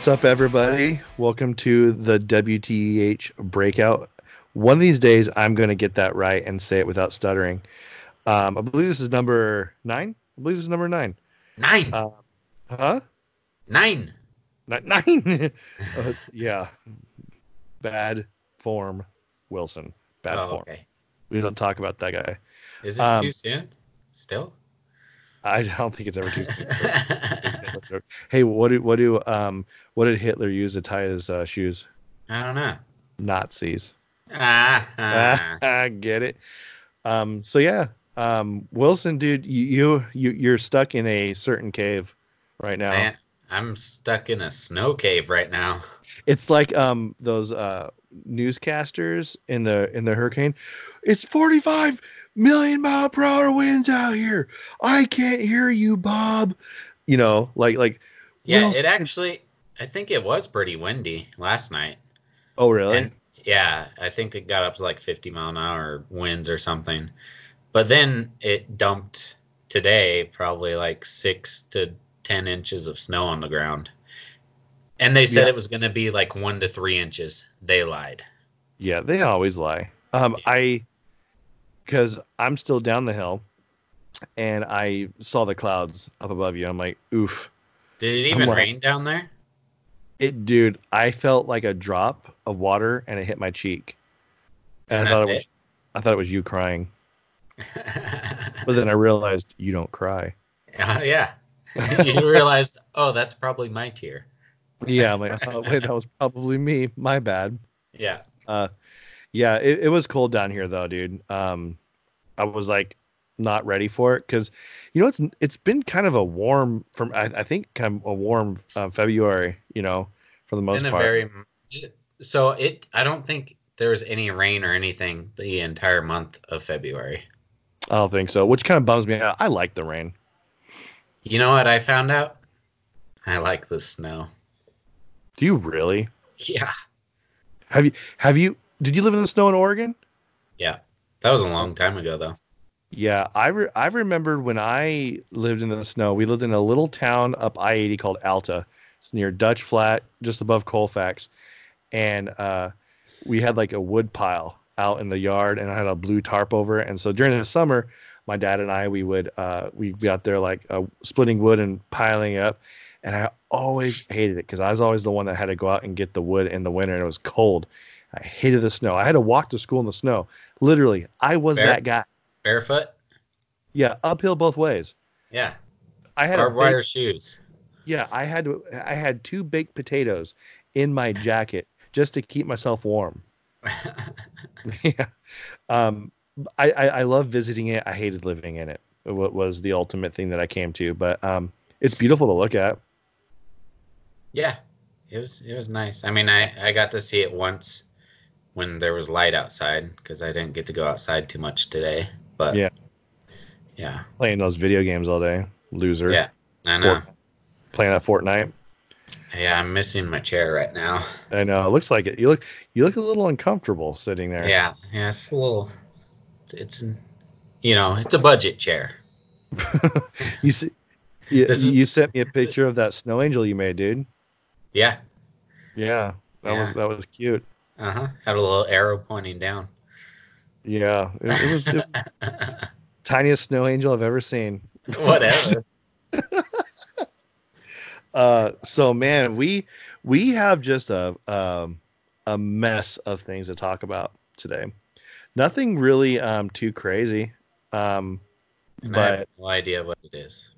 What's up, everybody? Welcome to the WTEH breakout. One of these days, I'm going to get that right and say it without stuttering. Um, I believe this is number nine. I believe this is number nine. Nine. Uh, huh? Nine. Ni- Nine. uh, yeah. Bad form, Wilson. Bad oh, form. okay. We don't talk about that guy. Is it Um, too soon? Still? I don't think it's ever too soon. hey, what do what do um what did Hitler use to tie his uh, shoes? I don't know. Nazis. Ah. I get it. Um, so yeah, um, Wilson, dude, you, you you you're stuck in a certain cave right now. Man, I'm stuck in a snow cave right now. It's like um those uh newscasters in the in the hurricane. It's 45 million mile per hour winds out here. I can't hear you, Bob. You know, like like Yeah, Wilson- it actually, I think it was pretty windy last night. Oh really? And yeah, I think it got up to like 50 mile an hour winds or something. But then it dumped today probably like six to 10 inches of snow on the ground. And they said Yeah. it was going to be like one to three inches. They lied. Yeah, they always lie. Um, I, because I'm still down the hill, and I saw the clouds up above you. I'm like, oof, Did it even like- rain down there? It, dude. I felt like a drop of water, and it hit my cheek. And, And I thought it was, I thought it was you crying, but then I realized you don't cry. Uh, yeah. you realized, oh, that's probably my tear. Yeah, I'm like, oh, wait, that was probably me. My bad. Yeah. Uh, yeah, it, it was cold down here though, dude. Um, I was like not ready for it because you know it's it's been kind of a warm from I, I think kind of a warm uh, February, you know, for the most in a part. very so it i don't think there's any rain or anything the entire month of february I don't think so, which kind of bums me out. I like the rain. you know what i found out i like the snow Do you really? yeah Have you have you did you live in the snow in Oregon? yeah that was a long time ago though Yeah, I re- I remembered when I lived in the snow. We lived in a little town up I eighty called Alta. It's near Dutch Flat, just above Colfax, and uh, we had like a wood pile out in the yard, and I had a blue tarp over it. And so during the summer, my dad and I we would uh, we'd be out there like uh, splitting wood and piling up, and I always hated it because I was always the one that had to go out and get the wood in the winter, and it was cold. I hated the snow. I had to walk to school in the snow. Literally, I was Fair. that guy. Barefoot Yeah, uphill both ways. yeah I had barbed big- wire shoes yeah, I had to, I had two baked potatoes in my jacket just to keep myself warm. yeah. Um I, I I love visiting it. I hated living in it. What was the ultimate thing that I came to, but um it's beautiful to look at. yeah it was it was nice i mean i i got to see it once when there was light outside because i didn't get to go outside too much today but Yeah. yeah Playing those video games all day. Loser. yeah i know Fort- Playing that Fortnite. yeah i'm missing my chair right now I know. It looks like it. You look you look a little uncomfortable sitting there. Yeah, yeah, it's a little. It's, you know, it's a budget chair. you see you, This you sent me a picture of that snow angel you made, dude. Yeah, Yeah. That was that was cute. uh huh. Had a little arrow pointing down. Yeah, it, it was the tiniest snow angel I've ever seen. Whatever. Uh, so man, we we have just a um, a mess of things to talk about today. Nothing really um too crazy. Um, And I have no idea what it is.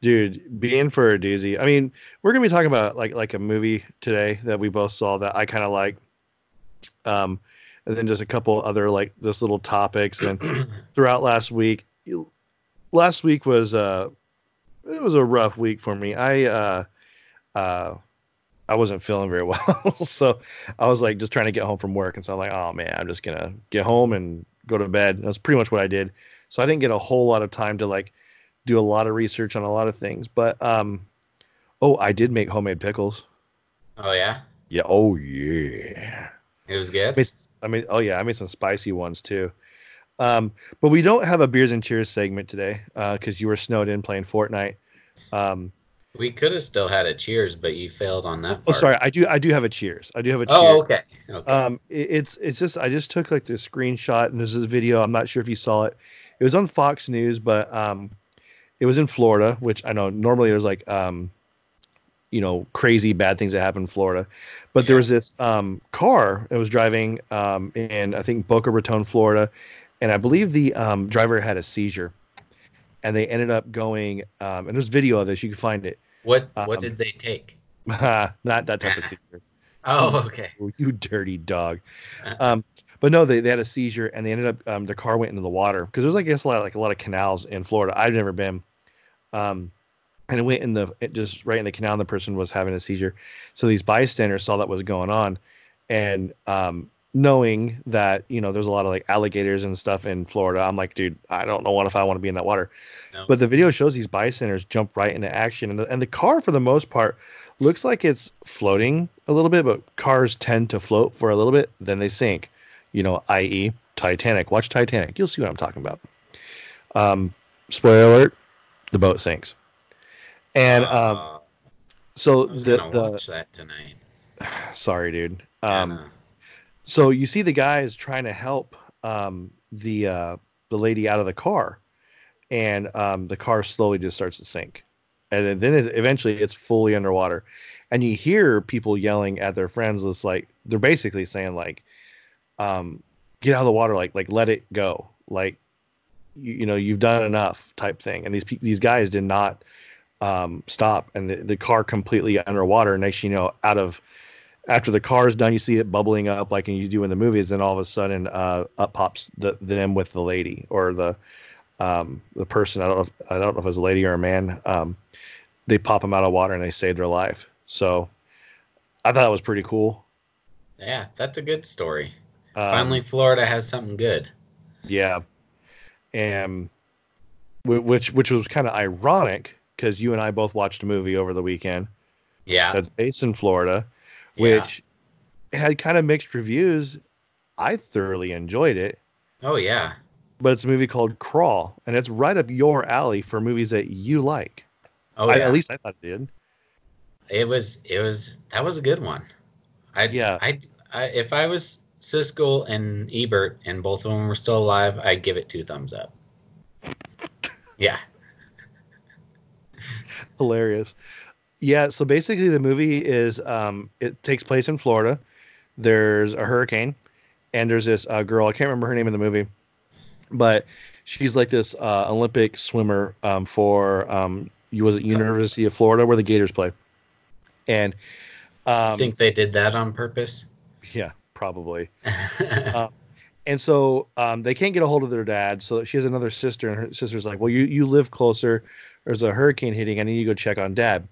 dude, being for a doozy. I mean, we're gonna be talking about like like a movie today that we both saw that I kind of like. Um, and then just a couple other like this little topics and throughout last week. Last week was uh it was a rough week for me. I uh uh I wasn't feeling very well. so I was like just trying to get home from work and so I'm like, oh man, I'm just gonna get home and go to bed. That's pretty much what I did. So I didn't get a whole lot of time to like do a lot of research on a lot of things. But um oh I did make homemade pickles. Oh yeah, Yeah, oh yeah. It was I good. made, I made oh yeah, I made some spicy ones too. Um, but we don't have a beers and cheers segment today because you were snowed in playing Fortnite. Um, We could have still had a cheers, but you failed on that. Oh, sorry. I do. I do have a cheers. I do have a cheers. Oh, okay. Okay. Um, it- it's it's just I just took like the screenshot and there's this video. I'm not sure if you saw it. It was on Fox News, but um, it was in Florida, which I know normally there's like um, you know, crazy bad things that happen in Florida. But there was this um car that was driving um in I think Boca Raton, Florida, and I believe the um driver had a seizure, and they ended up going um and there's video of this. You can find it. what What um, did they take? not that type of seizure. Oh, okay. You dirty dog. Uh. Um, but no, they, they had a seizure and they ended up um, their car went into the water because there's I guess a lot like a lot of canals in Florida. I've never been, um, and it went in the it just right in the canal. and The person was having a seizure, so these bystanders saw that was going on, and um, knowing that you know there's a lot of like alligators and stuff in Florida, I'm like, dude, I don't know what if I want to be in that water. No. But the video shows these bystanders jump right into action, and the, and the car for the most part looks like it's floating a little bit, but cars tend to float for a little bit, then they sink. You know, i.e., Titanic. Watch Titanic. You'll see what I'm talking about. Um, spoiler alert: the boat sinks. And um, Uh, so the, the watch that tonight. sorry, dude. Um, so you see the guys trying to help um, the uh, the lady out of the car, and um, the car slowly just starts to sink, and then it, eventually it's fully underwater, and you hear people yelling at their friends. It's like they're basically saying like, um, "Get out of the water!" Like like let it go. Like you, you know you've done enough type thing. And these these guys did not um, stop, and the, the car completely underwater. And next, you know, out of after the car is done, you see it bubbling up like you do in the movies. Then all of a sudden, uh, up pops the, them with the lady or the um, the person. I don't know. If, I don't know if it's a lady or a man. Um, they pop them out of water and they save their life. So I thought it was pretty cool. yeah, that's a good story. Um, Finally, Florida has something good. yeah, and which which was kind of ironic because you and I both watched a movie over the weekend Yeah, that's based in Florida, yeah. which had kind of mixed reviews. I thoroughly enjoyed it. Oh yeah. but it's a movie called Crawl, and it's right up your alley for movies that you like. Oh I, yeah. At least I thought it did. It was. It was. That was a good one. I. Yeah. I. I if I was Siskel and Ebert and both of them were still alive, I'd give it two thumbs up. Yeah. Hilarious. Yeah, so basically the movie is um it takes place in Florida. There's a hurricane and there's this uh, girl, I can't remember her name in the movie, but she's like this uh, Olympic swimmer um, for um you was it University of Florida where the Gators play. And I um think they did that on purpose. yeah, probably. and so um, they can't get a hold of their dad. So she has another sister, and her sister's like, "Well, you you live closer. There's a hurricane hitting. I need you to go check on dad."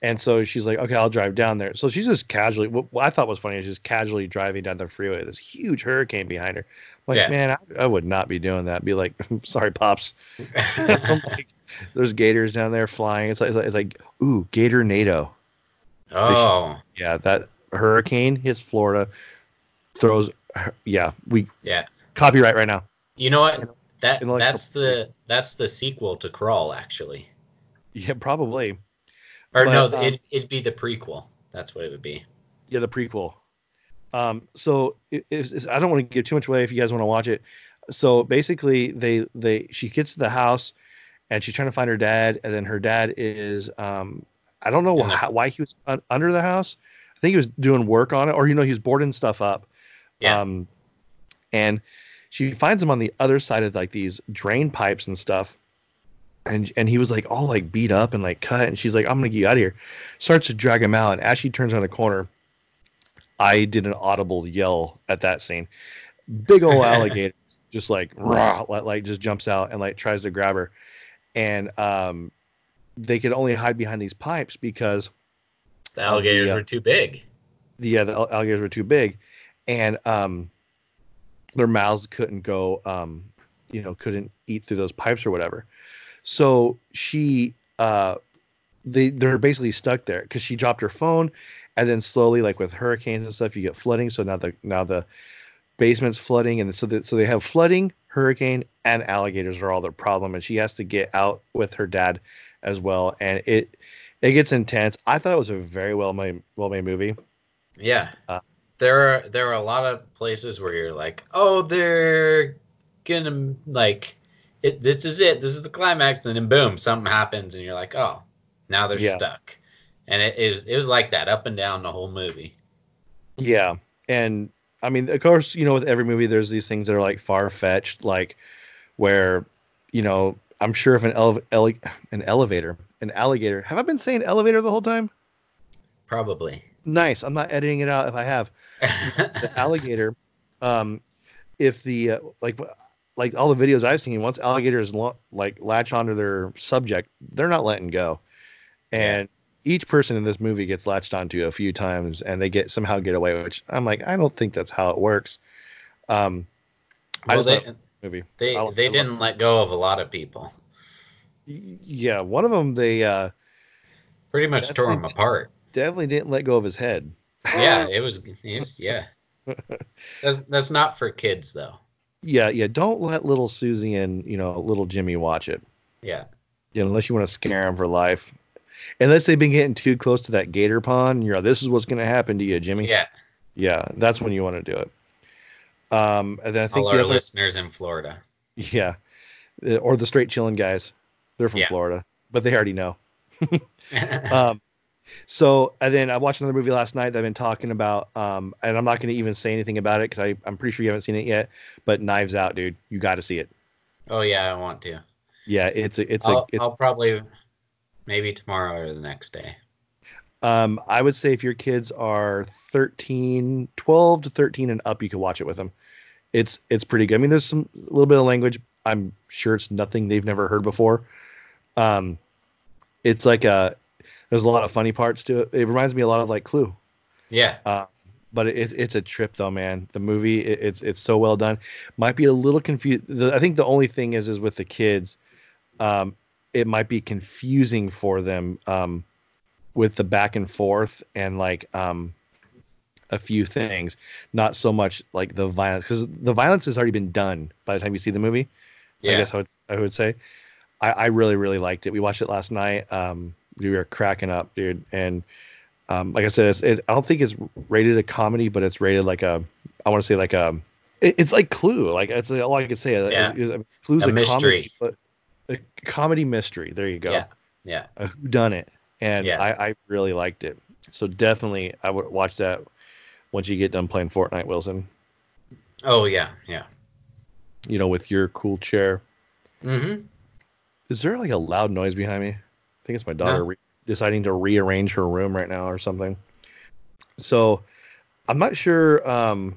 And so she's like, "Okay, I'll drive down there." So she's just casually. What, I thought was funny is just casually driving down the freeway. This huge hurricane behind her. I'm like, Yeah. man, I, I would not be doing that. Be like, "Sorry, pops." Like, There's gators down there flying. It's like, it's like, it's like ooh, Gatornado. oh Yeah, that hurricane hits Florida, throws. Yeah, we yeah. copyright right now. You know what? That Intellectual that's the that's the sequel to Crawl actually. Yeah, probably. Or But, no, um, it it'd be the prequel. That's what it would be. Yeah, the prequel. Um, so it, it's, it's- I don't want to give too much away if you guys want to watch it. So basically, they they she gets to the house, and she's trying to find her dad, and then her dad is um, I don't know In the- why he was un- under the house. I think he was doing work on it, or you know, he was boarding stuff up. Yeah. Um, and she finds him on the other side of like these drain pipes and stuff. And and he was like all like beat up and like cut. And she's like, I'm gonna get you out of here. Starts to drag him out. And as she turns around the corner, I did an audible yell at that scene. Big old alligator just like rah, like, just jumps out and like tries to grab her. And um they could only hide behind these pipes because The alligators the, uh, were too big. the yeah the alligators were too big and um their mouths couldn't go um you know couldn't eat through those pipes or whatever so she uh they they're basically stuck there because she dropped her phone and then slowly like with hurricanes and stuff you get flooding so now the now the basement's flooding and so that so they have flooding hurricane and alligators are all their problem and she has to get out with her dad as well and it it gets intense. I thought it was a very well made well made movie. Yeah. Uh, there are there are a lot of places where you're like, oh, they're gonna like it, this is it. This is the climax, and then boom, something happens, and you're like, oh, now they're Yeah. stuck. And it, it was it was like that up and down the whole movie. Yeah, and I mean, of course, you know, with every movie, there's these things that are like far fetched, like where, you know, I'm sure if an ele- ele- an elevator, an alligator. Have I been saying elevator the whole time? Probably. Nice. I'm not editing it out if I have. The alligator um if the uh, like like all the videos i've seen once alligators lo- like latch onto their subject they're not letting go. And each person in this movie gets latched onto a few times and they get somehow get away which i'm like i don't think that's how it works. Um i well, just they movie. they, I- I they love- didn't let go of a lot of people. Yeah one of them they uh Pretty much tore him apart. definitely didn't let go of his head Yeah, it was, it was yeah. That's that's not for kids though. yeah yeah don't let little susie and you know little jimmy watch it Yeah. you know, unless you want to scare them for life. Unless they've been getting too close to that gator pond, you're like, this is what's going to happen to you, Jimmy. Yeah. Yeah, that's when you want to do it. Um, and then I think All our other, listeners in Florida. yeah, Uh, or the straight chilling guys, they're from Yeah. Florida, but they already know. Um, so and then I watched another movie last night that I've been talking about, um, and I'm not going to even say anything about it because I'm pretty sure you haven't seen it yet. But Knives Out, dude, you got to see it. oh yeah, I want to. Yeah, it's a, it's I'll, a, it's I'll probably maybe tomorrow or the next day. Um, I would say if your kids are 13, 12 to 13 and up, you can watch it with them. It's it's pretty good. I mean, there's some a little bit of language. I'm sure it's nothing they've never heard before. Um, it's like a there's a lot of funny parts to it. It reminds me a lot of like Clue. Yeah. Uh, but it, it's a trip though, man. The movie it, it's it's so well done. Might be a little confused. I think the only thing is is with the kids, um, it might be confusing for them um, with the back and forth and like um, a few things. Not so much like the violence because the violence has already been done by the time you see the movie. I Yeah. guess I would I would say. I, I really really liked it. We watched it last night. Um, we were cracking up, dude. And um, like I said, it's, it, I don't think it's rated a comedy, but it's rated like a I want to say like a it- it's like Clue. Like it's all I could say. Yeah. Is- is- Clue's A a, mystery. comedy, but a comedy mystery. There you go. Yeah. Yeah. A who done it, and Yeah. I, I really liked it. So definitely, I would watch that once you get done playing Fortnite, Wilson. Oh yeah. Yeah. You know, with your cool chair. Mm-hmm. Is there like a loud noise behind me? I think it's my daughter No. re- deciding to rearrange her room right now or something. So I'm not sure um,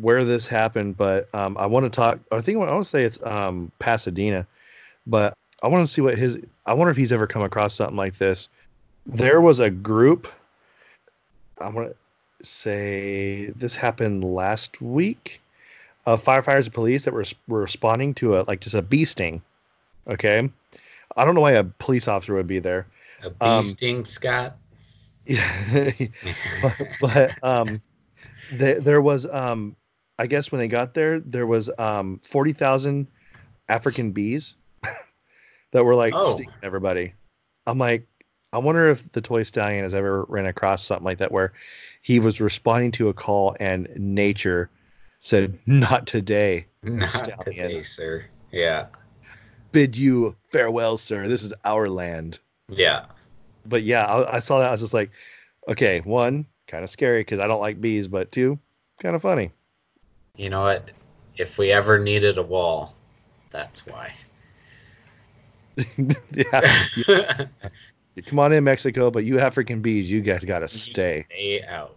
where this happened, but um, I want to talk. I think I want to say it's um, Pasadena, but I want to see what his. I wonder if he's ever come across something like this. There was a group. I want to say this happened last week. Of firefighters and police that were, were responding to a like just a bee sting. Okay, I don't know why a police officer would be there. A bee Um, sting, Scott. Yeah, but, but um, there there was um, I guess when they got there, there was um forty thousand African bees that were like Oh. stinging everybody. I'm like, I wonder if the toy stallion has ever ran across something like that where he was responding to a call and nature said, "Not today." Not stallion. today, sir. Yeah. Bid you farewell, sir. This is our land. Yeah. but yeah, I, I saw that. I was just like, okay, one, kind of scary because I don't like bees, but two, kind of funny. You know what? If we ever needed a wall, that's why. yeah, you come on in, Mexico, but you African bees, you guys got to stay. Stay out.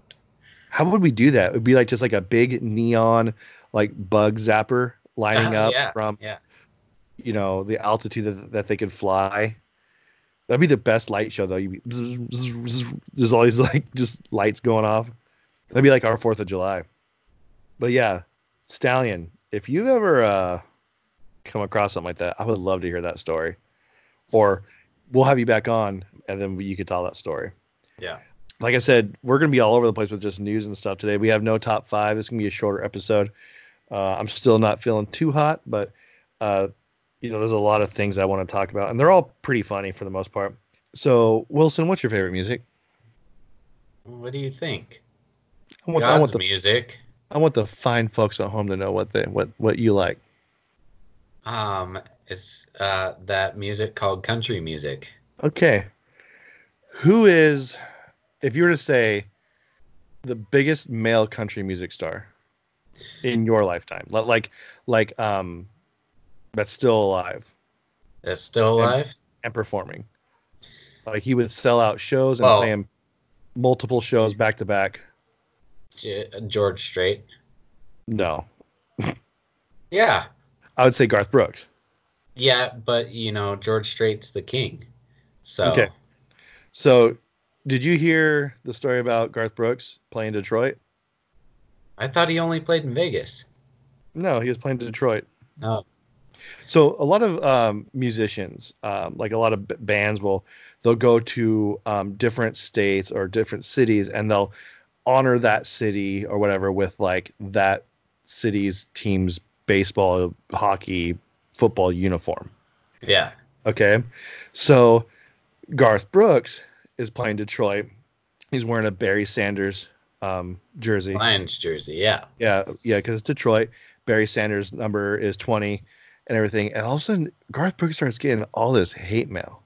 How would we do that? It would be like just like a big neon, like bug zapper lining Uh, up yeah, from, yeah. You know, the altitude that, that they could fly. That'd be the best light show, though. Be, zzz, zzz, zzz, there's all these like just lights going off. That'd be like our Fourth of July. But yeah, Stallion, if you ever uh, come across something like that, I would love to hear that story. Or we'll have you back on, and then you could tell that story. Yeah. Like I said, we're gonna be all over the place with just news and stuff today. We have no top five. This is gonna be a shorter episode. Uh, I'm still not feeling too hot, but uh, you know, there's a lot of things I want to talk about, and they're all pretty funny for the most part. So Wilson, what's your favorite music? What do you think? I want, God's I want the music. I want the fine folks at home to know what they what what you like. Um, it's uh that music called country music. Okay. Who is if you were to say the biggest male country music star in your lifetime? Like like um that's still alive That's still alive. and performing. Like he would sell out shows and play 'em multiple shows back to back. George Strait. No. Yeah, I would say Garth Brooks. yeah, but you know George Strait's the king. So Okay. So did you hear the story about Garth Brooks playing Detroit? I thought he only played in Vegas. No, he was playing Detroit. Oh, So a lot of um, musicians, um, like a lot of b- bands, will they'll go to um, different states or different cities, and they'll honor that city or whatever with like that city's team's baseball, hockey, football uniform. yeah. Okay, so Garth Brooks is playing Detroit. He's wearing a Barry Sanders um, jersey. Lions jersey. Yeah. Yeah, yeah, because it's Detroit. Barry Sanders' number is 20 and everything. And all of a sudden, Garth Brooks starts getting all this hate mail.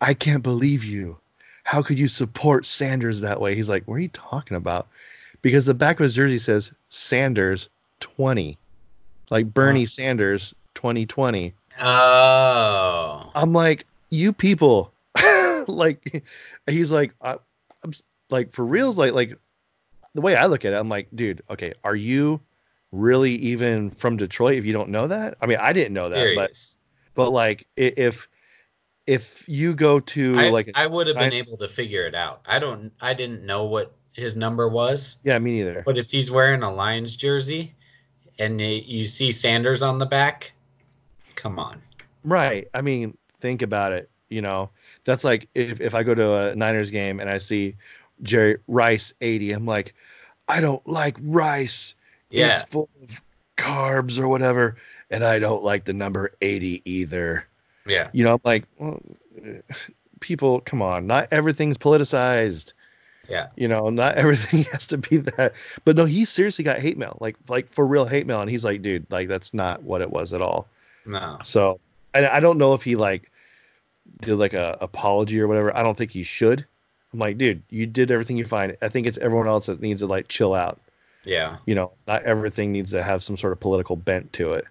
I can't believe you. How could you support Sanders that way? He's like, What are you talking about? Because the back of his jersey says Sanders 20, like Bernie Sanders 2020. Oh. I'm like, You people, like, he's like, I, I'm like, for reals, like, like, the way I look at it, I'm like, dude, okay, are you really even from Detroit if you don't know that? I mean, I didn't know that, but Serious. but like if if you go to I, like I would have been I- able to figure it out. I don't. I didn't know what his number was. yeah, me neither. But if he's wearing a Lions jersey, and you see Sanders on the back, come on. Right. I mean, think about it. You know, that's like if if I go to a Niners game and I see Jerry Rice 80, I'm like, I don't like rice. Yeah. It's full of carbs or whatever, and I don't like the number 80 either. Yeah. You know, I'm like, well, people, come on, not everything's politicized. Yeah. You know, not everything has to be that. But no, he seriously got hate mail, like like for real hate mail, and he's like, dude, like that's not what it was at all. No. So, I I don't know if he like did like a apology or whatever. I don't think he should. I'm like, dude, you did everything you find. I think it's everyone else that needs to like chill out. Yeah. You know, not everything needs to have some sort of political bent to it.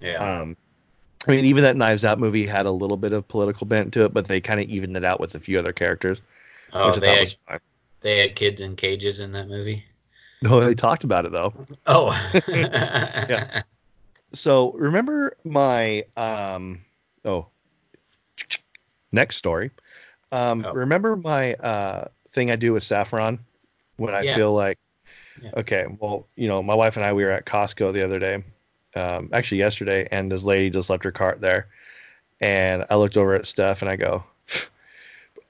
Yeah. Um, I mean, even that Knives Out movie had a little bit of political bent to it, but they kind of evened it out with a few other characters, oh, they had, they had kids in cages in that movie. No, they talked about it though. Oh. Yeah. So remember my um oh next story. Um Oh. remember my uh thing I do with saffron when I Yeah. feel like Yeah. okay, well, you know, my wife and I we were at Costco the other day. Um actually yesterday and this lady just left her cart there. And I looked over at stuff and I go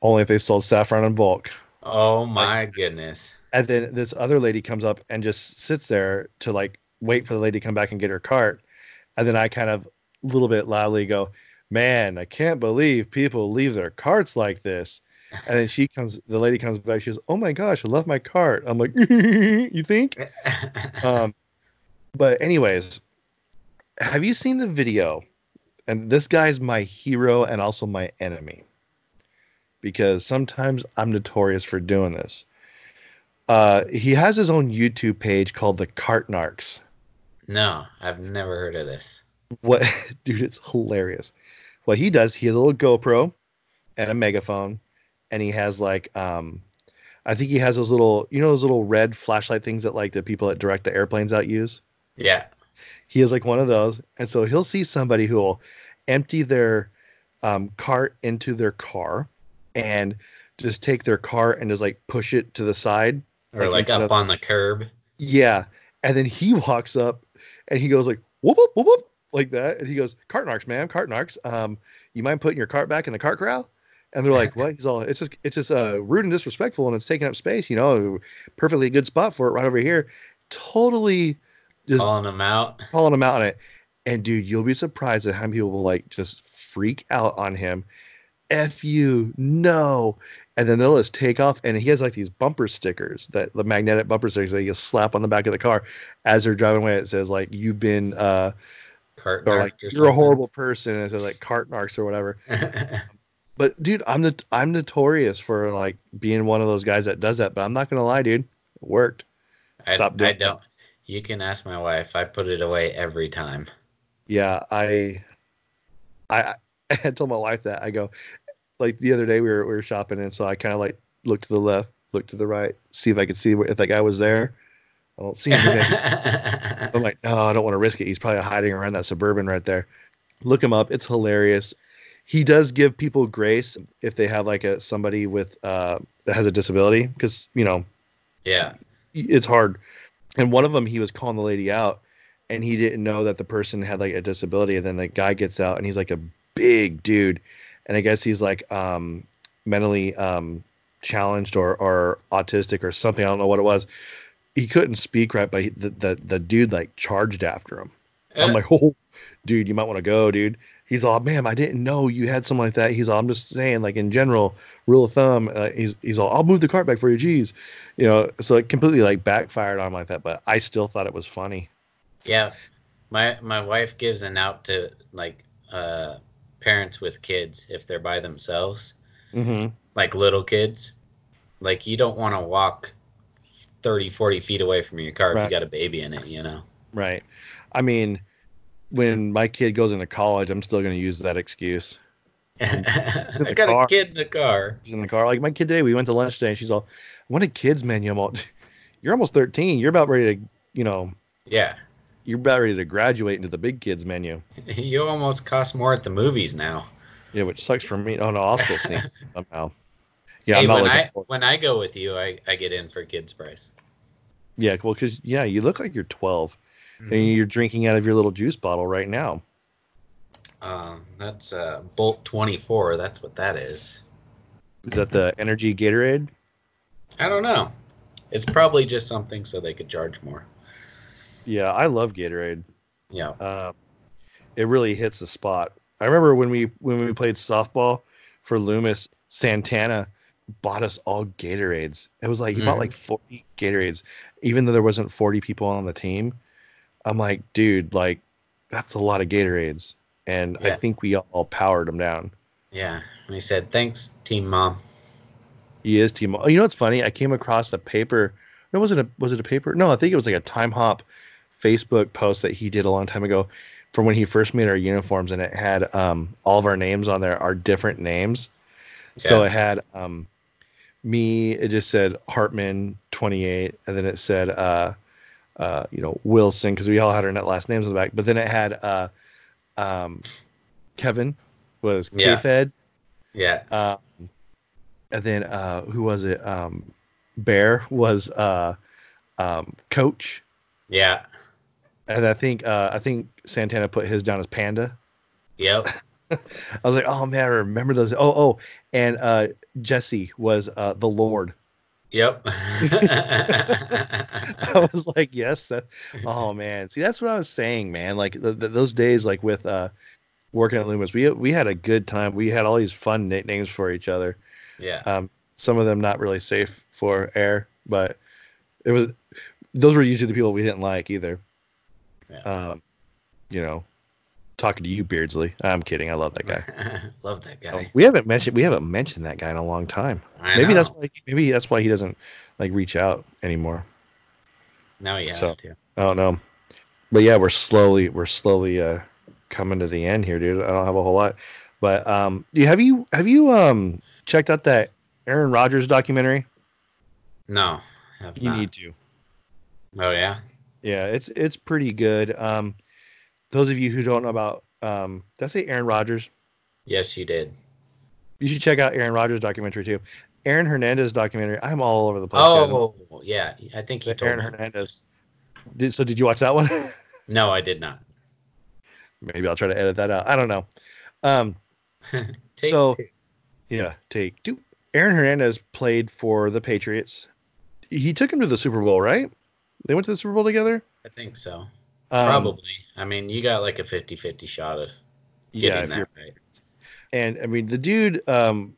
only if they sold saffron in bulk. Oh my goodness. And then this other lady comes up and just sits there to like wait for the lady to come back and get her cart. And then I kind of a little bit loudly go, Man, I can't believe people leave their carts like this. And then she comes, the lady comes back. She goes, Oh my gosh, I left my cart. I'm like, You think? Um, but, anyways, have you seen the video? And this guy's my hero and also my enemy because sometimes I'm notorious for doing this. Uh, he has his own YouTube page called the Cart Narcs. no, I've never heard of this. What, dude? It's hilarious. What he does, he has a little GoPro and a megaphone, and he has like, um, I think he has those little, you know, those little red flashlight things that like the people that direct the airplanes out use. Yeah. He is like one of those, and so he'll see somebody who will empty their um, cart into their car and just take their car and just like push it to the side Or Like like, up of- on the curb. Yeah. And then he walks up and he goes like whoop whoop whoop whoop like that. And he goes, Cart narcs, ma'am, cart narcs. Um, you mind putting your cart back in the cart corral? And they're like, What? He's all it's just it's just uh rude and disrespectful and it's taking up space, you know, perfectly good spot for it right over here. Totally just calling them out. calling them out on it. And dude, you'll be surprised at how many people will like just freak out on him. F you, no. And then they'll just take off. And he has like these bumper stickers that the magnetic bumper stickers that you slap on the back of the car as they're driving away. It says like you've been uh Cart or like or you're a horrible person and it says like cart narcs or whatever. But dude, I'm the I'm notorious for like being one of those guys that does that. But I'm not gonna lie, dude, it worked. I, Stop doing I don't. You can ask my wife. I put it away every time. Yeah, I, I, I told my wife that I go, like the other day we were we were shopping and so I kind of like looked to the left, looked to the right, see if I could see where, if that guy was there. I don't see him. I'm like, no, I don't want to risk it. He's probably hiding around that suburban right there. Look him up. It's hilarious. He does give people grace if they have like a somebody with uh that has a disability because you know yeah. it's hard. And one of them, he was calling the lady out, and he didn't know that the person had like a disability. And then the guy gets out, and he's like a big dude, and I guess he's like um, mentally um, challenged or or autistic or something. I don't know what it was. He couldn't speak right, but he, the, the the dude like charged after him. I'm like, oh, dude, you might want to go, dude. He's all, man, I didn't know you had something like that. He's all, I'm just saying, like in general, rule of thumb. Uh, he's he's all, I'll move the cart back for you, geez, you know. So it completely like backfired on him like that, but I still thought it was funny. Yeah, my my wife gives an out to like uh, parents with kids if they're by themselves, Mm-hmm. like little kids. Like you don't want to walk 30, 40 feet away from your car if you got a baby in it, you know. Right. I mean, when my kid goes into college, I'm still going to use that excuse. I the got car. a kid in the car. She's in the car. Like my kid today, we went to lunch today, and she's all, "I want a kids menu." I'm all, "You're almost 13. You're about ready to, you know, Yeah, you're about ready to graduate into the big kids menu." you almost cost more at the movies now. Yeah, which sucks for me. Oh no, I'll still sneak somehow. Yeah, hey, I'm when I for- when I go with you, I, I get in for kids price. Yeah, well, because yeah, you look like you're 12, Mm-hmm. and you're drinking out of your little juice bottle right now. Um, that's uh, Bolt twenty four. That's what that is. Is that the energy Gatorade? I don't know. It's probably just something so they could charge more. Yeah, I love Gatorade. Yeah. Uh, it really hits the spot. I remember when we when we played softball for Loomis, Santana bought us all Gatorades. It was like he bought Mhm. like 40 Gatorades, even though there wasn't 40 people on the team. I'm like, dude, like that's a lot of Gatorades, and I think we all powered him down. Yeah. And he said, "Thanks, team mom." He is team. Oh, you know what's funny? I came across a paper. No, was it a was it a paper? No, I think it was like a Timehop Facebook post that he did a long time ago from when he first made our uniforms, and it had um, all of our names on there, our different names. Yeah. So it had um, me. It just said Hartman twenty eight, and then it said uh, uh, you know Wilson because we all had our net last names on the back. But then it had uh, um, Kevin was Yeah. K-Fed. Yeah. Um, and then uh, who was it? Um, Bear was uh, um, coach, Yeah. and I think uh, I think Santana put his down as Panda. Yep. I was like, oh man, I remember those. Oh oh, and uh, Jesse was uh, the Lord. Yep. I was like, yes, that. Oh man, see, that's what I was saying, man. Like the, the, those days, like with uh, working at Loomis, we we had a good time. We had all these fun nicknames for each other. yeah. Um, some of them not really safe for air, but it was those were usually the people we didn't like either. Yeah. Um, you know, talking to you, Beardsley. I'm kidding. I love that guy. Love that Oh, guy. we haven't mentioned we haven't mentioned that guy in a long time. I maybe that's know. why maybe that's why he doesn't like reach out anymore. No, he has so- to. I don't know. But yeah, we're slowly we're slowly uh coming to the end here, dude. I don't have a whole lot. But um do you have you have you um checked out that Aaron Rodgers documentary? No. Have You not. need to. Oh yeah. Yeah, it's it's pretty good. Um those of you who don't know about um did I say Aaron Rodgers? Yes, you did. You should check out Aaron Rodgers documentary too. Aaron Hernandez documentary. I'm all over the place. guys. Oh yeah. I think he Aaron me. Hernandez. Did, so did you watch that one? No, I did not. Maybe I'll try to edit that out. I don't know. Um Take So- two. Yeah, take two. Aaron Hernandez played for the Patriots. He took him to the Super Bowl, right? They went to the Super Bowl together. I think so. Um, Probably. I mean, you got like a 50-50 shot of getting if that right. And I mean, the dude, um,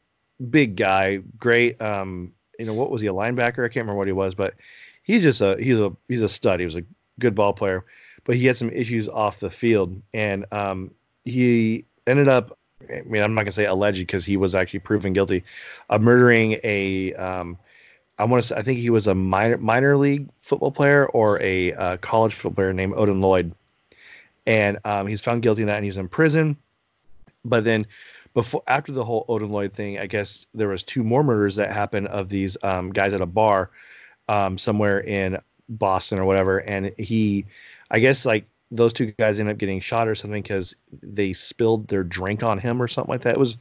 big guy, great. Um, you know, what was he a linebacker? I can't remember what he was, but he's just a he's a he's a stud. He was a good ball player, but he had some issues off the field, and um, he ended up. I mean, I'm not gonna say alleged because he was actually proven guilty of murdering a. Um, I want to say I think he was a minor minor league football player or a uh, college football player named Odin Lloyd, and um, he's found guilty of that, and he's in prison. But then before after the whole Odin Lloyd thing, I guess there was two more murders that happened of these um, guys at a bar um, somewhere in Boston or whatever, and he, I guess like those two guys ended up getting shot or something because they spilled their drink on him or something like that. It was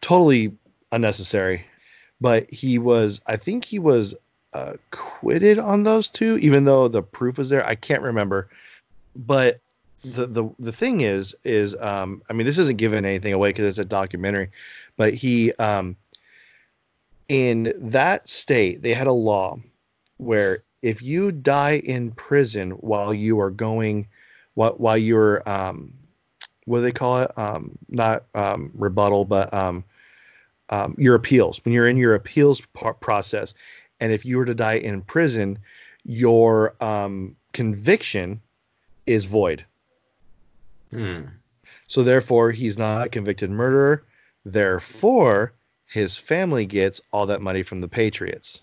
totally unnecessary, but he was, I think he was uh, acquitted on those two, even though the proof was there. I can't remember, but the the the thing is is um I mean this isn't giving anything away because it's a documentary, but he um in that state they had a law where if you die in prison while you are going while while you're um what do they call it um not um rebuttal but um um your appeals when you're in your appeals process and if you were to die in prison your um conviction is void Hmm. So therefore, he's not a convicted murderer. Therefore, his family gets all that money from the Patriots.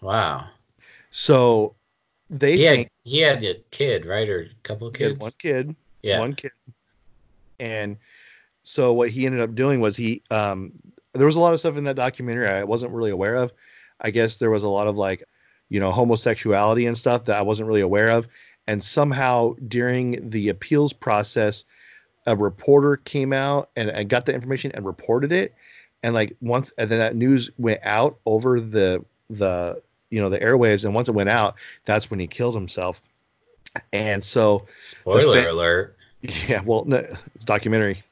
Wow. So they he had, he had a kid, right, or a couple of kids. one kid, yeah. one kid, and so what he ended up doing was he um there was a lot of stuff in that documentary I wasn't really aware of. I guess there was a lot of like, you know, homosexuality and stuff that I wasn't really aware of. And somehow during the appeals process a reporter came out and, and got the information and reported it. And like once and then that news went out over the the you know the airwaves. And once it went out that's when he killed himself. And so spoiler alert. Yeah well no, it's documentary.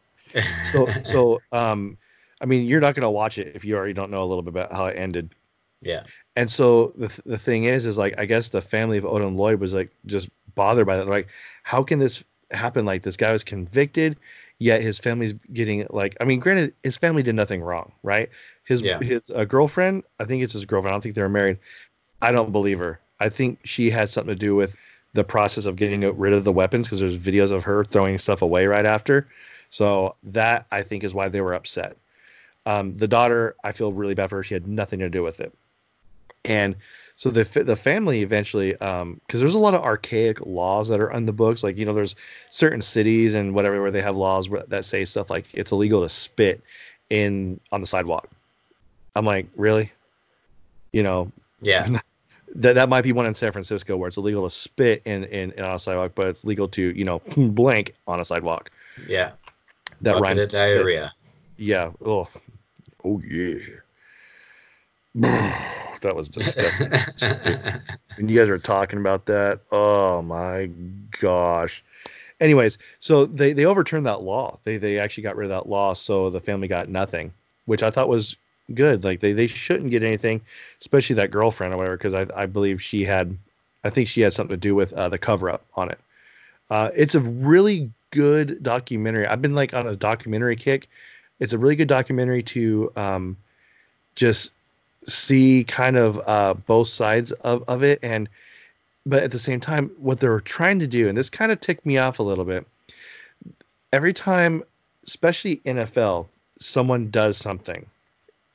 So so um i mean you're not going to watch it if you already don't know a little bit about how it ended yeah and so the the thing is is like i guess the family of odin lloyd was like just bothered by that. Like, how can this happen? Like, this guy was convicted, yet his family's getting like. I mean, granted, his family did nothing wrong, right? His Yeah. his uh, girlfriend, I think it's his girlfriend. I don't think they were married. I don't believe her. I think she had something to do with the process of getting rid of the weapons because there's videos of her throwing stuff away right after. So that I think is why they were upset. Um, the daughter, I feel really bad for her. She had nothing to do with it. And so the the family eventually, because there's a lot of archaic laws that are on the books. Like you know, there's certain cities and whatever where they have laws where, that say stuff like it's illegal to spit in on the sidewalk. I'm like, really? You know, yeah that that might be one in San Francisco where it's illegal to spit in in, in on a sidewalk, but it's legal to you know blank on a sidewalk. yeah That Bucket rhymes spit. diarrhea Yeah. Oh. Oh yeah. that was disgusting. and you guys were talking about that. Oh my gosh. Anyways, so they they overturned that law. They they actually got rid of that law, so the family got nothing, which I thought was good. Like they they shouldn't get anything, especially that girlfriend or whatever, because I I believe she had, I think she had something to do with uh, the cover up on it. Uh, it's a really good documentary. I've been like on a documentary kick. It's a really good documentary to um, just see kind of uh, both sides of, of it. And but at the same time what they're trying to do and this kind of ticked me off a little bit every time especially nfl someone does something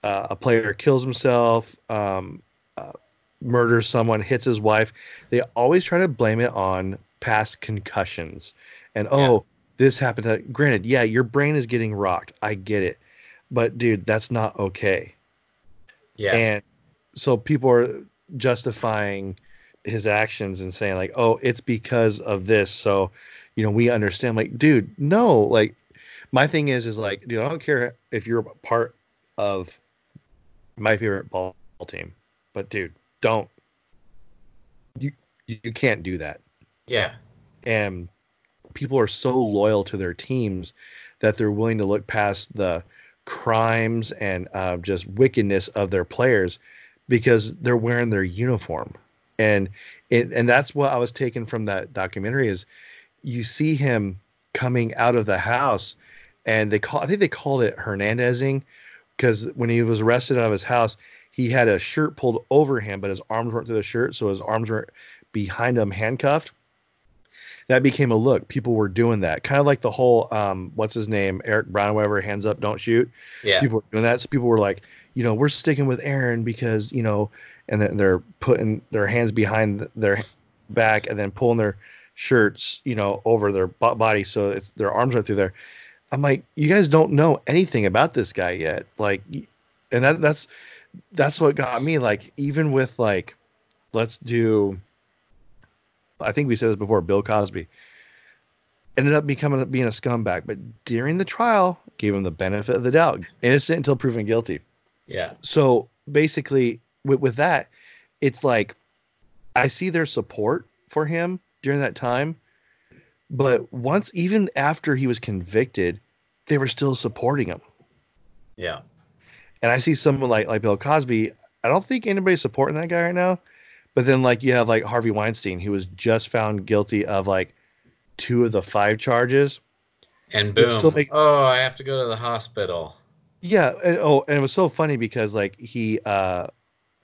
uh, a player kills himself um, uh, murders someone hits his wife they always try to blame it on past concussions. And oh this happened to granted yeah your brain is getting rocked i get it but dude that's not okay yeah and so people are justifying his actions and saying like, "Oh, it's because of this." So, you know, we understand. Like, dude, no. Like, my thing is, is like, dude, I don't care if you're a part of my favorite ball team, but dude, don't. You you can't do that. yeah And people are so loyal to their teams that they're willing to look past the crimes and uh, just wickedness of their players because they're wearing their uniform and it, and that's what I was taken from that documentary is you see him coming out of the house and they call I think they called it Hernandezing because when he was arrested out of his house, he had a shirt pulled over him, but his arms weren't through the shirt, so his arms were behind him, handcuffed. That became a look. People were doing that, kind of like the whole um, what's his name, Eric Brown, whatever, hands up, don't shoot. Yeah. People were doing that, so people were like, you know, we're sticking with Aaron because you know, and then they're putting their hands behind their back and then pulling their shirts, you know, over their body so it's their arms are through there. I'm like, you guys don't know anything about this guy yet, like, and that that's that's what got me. Like, even with like, let's do. I think we said this before. Bill Cosby ended up becoming being a scumbag, but during the trial, gave him the benefit of the doubt, innocent until proven guilty. Yeah. So basically, with, with that, it's like I see their support for him during that time, but once, even after he was convicted, they were still supporting him. Yeah. And I see someone like like Bill Cosby. I don't think anybody's supporting that guy right now. But then like you have like Harvey Weinstein, who was just found guilty of like two of the five charges. And boom. make- oh, I have to go to the hospital. Yeah. And, oh, and it was so funny because like he uh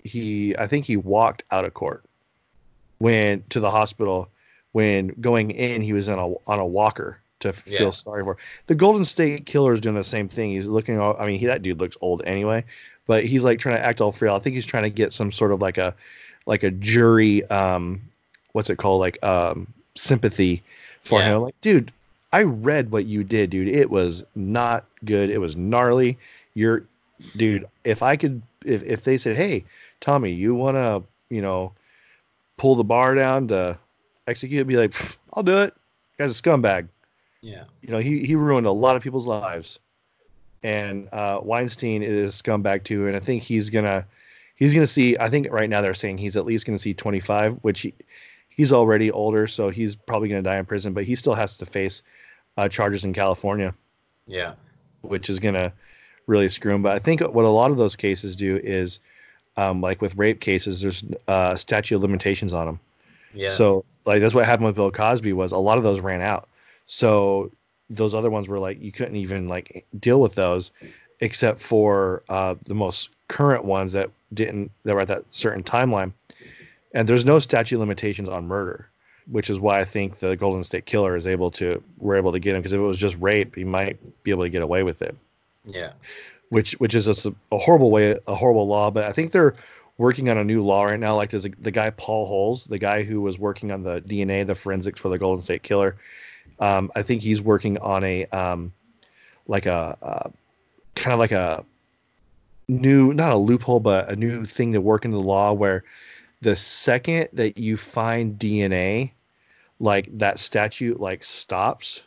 he I think he walked out of court when to the hospital when going in he was on a on a walker to Yeah. feel sorry for. The Golden State Killer is doing the same thing. He's looking all I mean he that dude looks old anyway, but he's like trying to act all frail. I think he's trying to get some sort of like a like a jury um what's it called like um sympathy for Yeah. him. Like dude, I read what you did, dude. It was not good. It was gnarly. You're dude, if I could if if they said, "Hey, Tommy, you want to, you know, pull the bar down to execute," be like, "I'll do it." Guy's a scumbag. Yeah. You know, he he ruined a lot of people's lives. And uh, Weinstein is a scumbag too, and I think he's gonna he's gonna see. I think right now they're saying he's at least gonna see 25, which he, he's already older, so he's probably gonna die in prison. But he still has to face uh, charges in California Yeah. which is gonna really screw him. But I think what a lot of those cases do is, um, like with rape cases, there's uh, statute of limitations on them. Yeah. So like that's what happened with Bill Cosby was a lot of those ran out. So those other ones were like you couldn't even like deal with those, except for uh, the most current ones that didn't that were at that certain timeline. And there's no statute of limitations on murder, which is why I think the Golden State Killer is able to we're able to get him because if it was just rape, he might be able to get away with it yeah. which which is a horrible way a horrible law but i think they're working on a new law right now like there's a, the guy paul holes the guy who was working on the dna the forensics for the golden state killer um, i think he's working on a um, like a uh, kind of like a new not a loophole but a new thing to work into the law where the second that you find dna like that statute like stops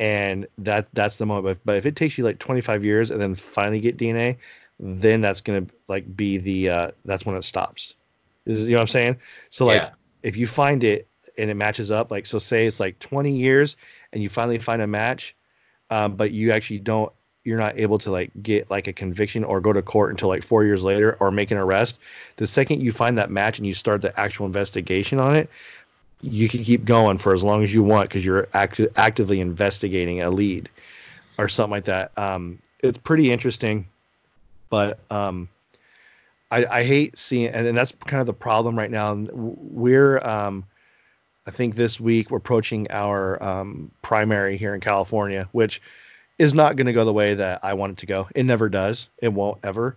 and that that's the moment. But, but if it takes you like 25 years and then finally get DNA, then that's gonna like be the uh, that's when it stops. Is- you know what I'm saying? So like yeah. if you find it and it matches up, like so say it's like 20 years and you finally find a match, um, but you actually don't you're not able to like get like a conviction or go to court until like four years later or make an arrest. The second you find that match and you start the actual investigation on it, you can keep going for as long as you want because you're act- actively investigating a lead or something like that. Um, it's pretty interesting, but um, I, I hate seeing, and, and that's kind of the problem right now. We're, um, I think this week we're approaching our um, primary here in California, which is not going to go the way that I want it to go. It never does. It won't ever.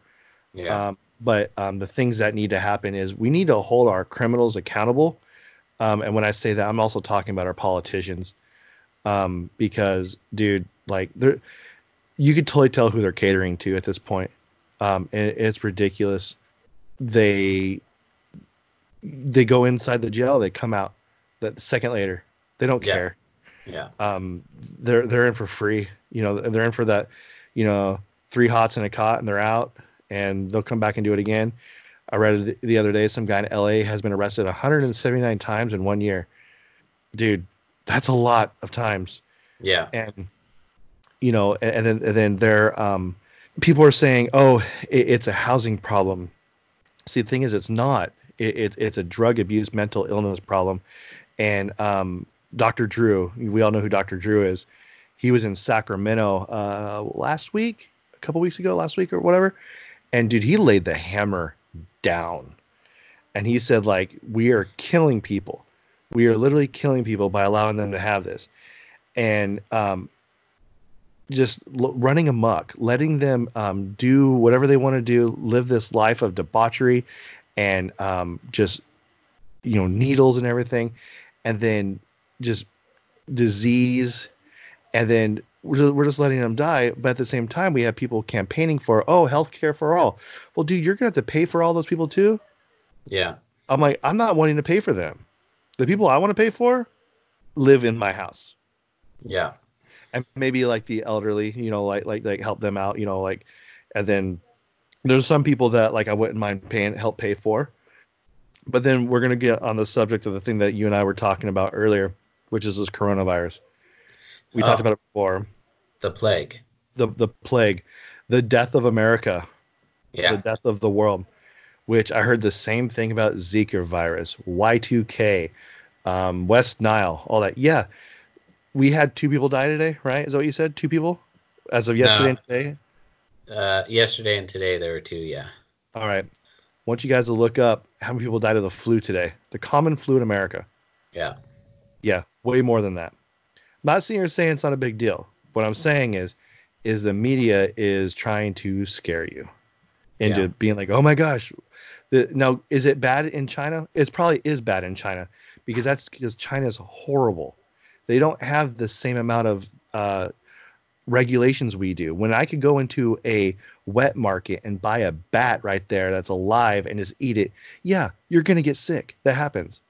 Yeah. Um, but um, the things that need to happen is we need to hold our criminals accountable. Um, and when I say that, I'm also talking about our politicians, um, because, dude, like, you could totally tell who they're catering to at this point. Um, and it's ridiculous. They they go inside the jail, they come out that second later. They don't Yeah. care yeah. um, they're they're in for free. You know, they're in for that, you know, three hots in a cot, and they're out, and they'll come back and do it again. I read it the other day. Some guy in L.A. has been arrested 179 times in one year. Dude, that's a lot of times. Yeah. And you know, and, and then and then there, um, people are saying, "Oh, it, it's a housing problem." See, the thing is, it's not. It, it, it's a drug abuse, mental illness problem, and um, Dr. Drew, we all know who Dr. Drew is. He was in Sacramento uh, last week, a couple weeks ago, last week or whatever. And dude, he laid the hammer down. And he said, like, we are killing people. We are literally killing people by allowing them to have this. And um, just l- running amok, letting them um, do whatever they want to do, live this life of debauchery and um, just, you know, needles and everything. And then just disease. And then we're just, we're just letting them die. But at the same time, we have people campaigning for, oh, healthcare for all. Well, dude, you're going to have to pay for all those people too. Yeah. I'm like, I'm not wanting to pay for them. The people I want to pay for live in my house. Yeah. And maybe like the elderly, you know, like like like help them out, you know, like and then there's some people that like I wouldn't mind paying help pay for. But then we're gonna get on the subject of the thing that you and I were talking about earlier, which is this coronavirus. We Oh. talked about it before. The plague. The the plague, the death of America, Yeah. the death of the world, which I heard the same thing about Zika virus, Y2K, um, West Nile, all that. Yeah, we had two people die today, right? Is that what you said? Two people as of yesterday No. and today? Uh, yesterday and today there were two. Yeah. All right. I want you guys to look up how many people died of the flu today, the common flu in America. Yeah. Yeah, way more than that. Not sitting here saying it's not a big deal. What I'm saying is, is the media is trying to scare you into Yeah. being like, oh my gosh. The, now, is it bad in China? It probably is bad in China because that's because China is horrible. They don't have the same amount of uh, regulations we do. When I could go into a wet market and buy a bat right there that's alive and just eat it, yeah, you're gonna get sick. That happens.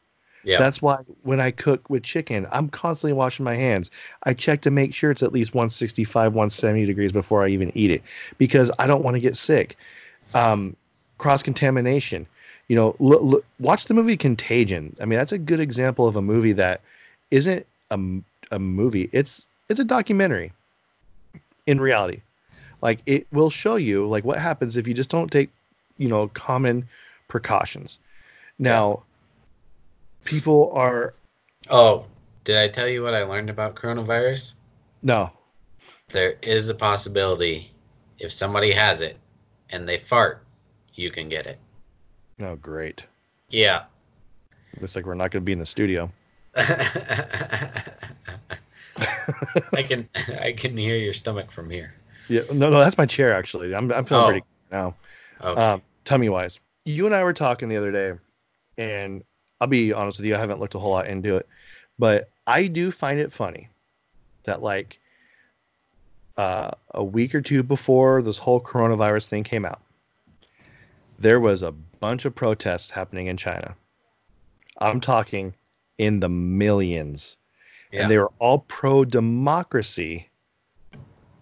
Yeah. That's why when I cook with chicken, I'm constantly washing my hands. I check to make sure it's at least 165, 170 degrees before I even eat it because I don't want to get sick. Um, Cross contamination. You know, l- l- watch the movie Contagion. I mean, that's a good example of a movie that isn't a, m- a movie. It's it's a documentary. In reality, like it will show you like what happens if you just don't take, you know, common precautions. Now, people are oh, did I tell you what I learned about coronavirus? no There is a possibility if somebody has it and they fart, you can get it. Oh, great. Yeah. Looks like we're not going to be in the studio. I can I can hear your stomach from here. Yeah, no, no, that's my chair actually. I'm I'm feeling Oh. pretty good now. Okay. Um, tummy wise, you and I were talking the other day, and I'll be honest with you, I haven't looked a whole lot into it, but I do find it funny that like uh, a week or two before this whole coronavirus thing came out, there was a bunch of protests happening in China. I'm talking in the millions yeah. and they were all pro democracy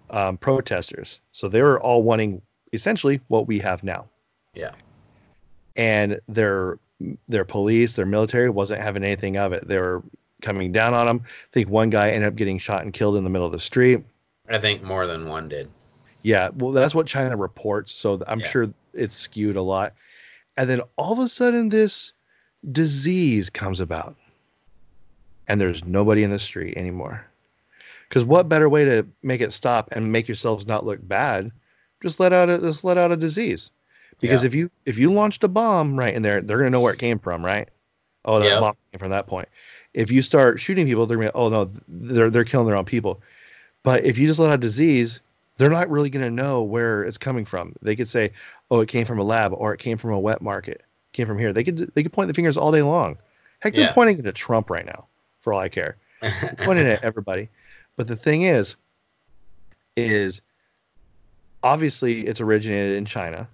um, protesters. So they were all wanting essentially what we have now. Yeah. And their their police, their military wasn't having anything of it. They were coming down on them. I think one guy ended up getting shot and killed in the middle of the street. I think more than one did. Yeah, well, that's what China reports. So I'm Yeah. sure it's skewed a lot. And then all of a sudden, this disease comes about, and there's nobody in the street anymore. Because what better way to make it stop and make yourselves not look bad? Just let out a just let out a disease. Because Yeah. if you if you launched a bomb right in there, they're gonna know where it came from, right? Oh, that Yeah. bomb came from that point. If you start shooting people, they're gonna oh no, they're they're killing their own people. But if you just let out disease, they're not really going to know where it's coming from. They could say, "Oh, it came from a lab, or it came from a wet market, came from here." They could they could point the fingers all day long. Heck, they're Yeah. pointing it at Trump right now, for all I care. Pointing at everybody. But the thing is, is obviously it's originated in China,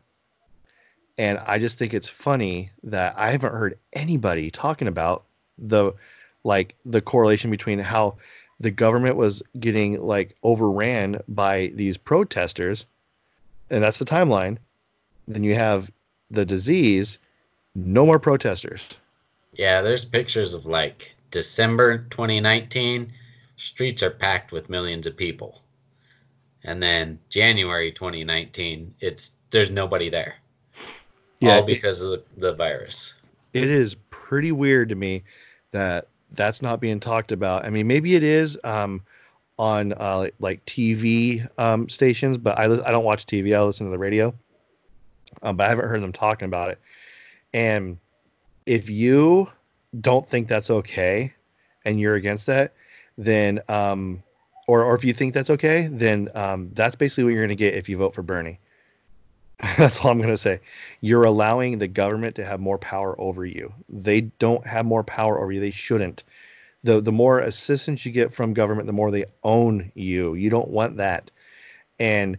and I just think it's funny that I haven't heard anybody talking about the like the correlation between how the government was getting like overran by these protesters and that's the timeline then you have the disease no more protesters yeah, there's pictures of like December 2019, streets are packed with millions of people. And then January 2019, it's there's nobody there. Yeah all it- because of the, the virus. it is pretty weird to me that that's not being talked about. I mean, maybe it is. Um, on uh, like TV um, stations, but I I don't watch TV. I listen to the radio, um, but I haven't heard them talking about it. And if you don't think that's okay, and you're against that, then um, or or if you think that's okay, then um, that's basically what you're going to get if you vote for Bernie. that's all I'm going to say. You're allowing the government to have more power over you. They don't have more power over you. They shouldn't. The the more assistance you get from government, the more they own you. You don't want that. And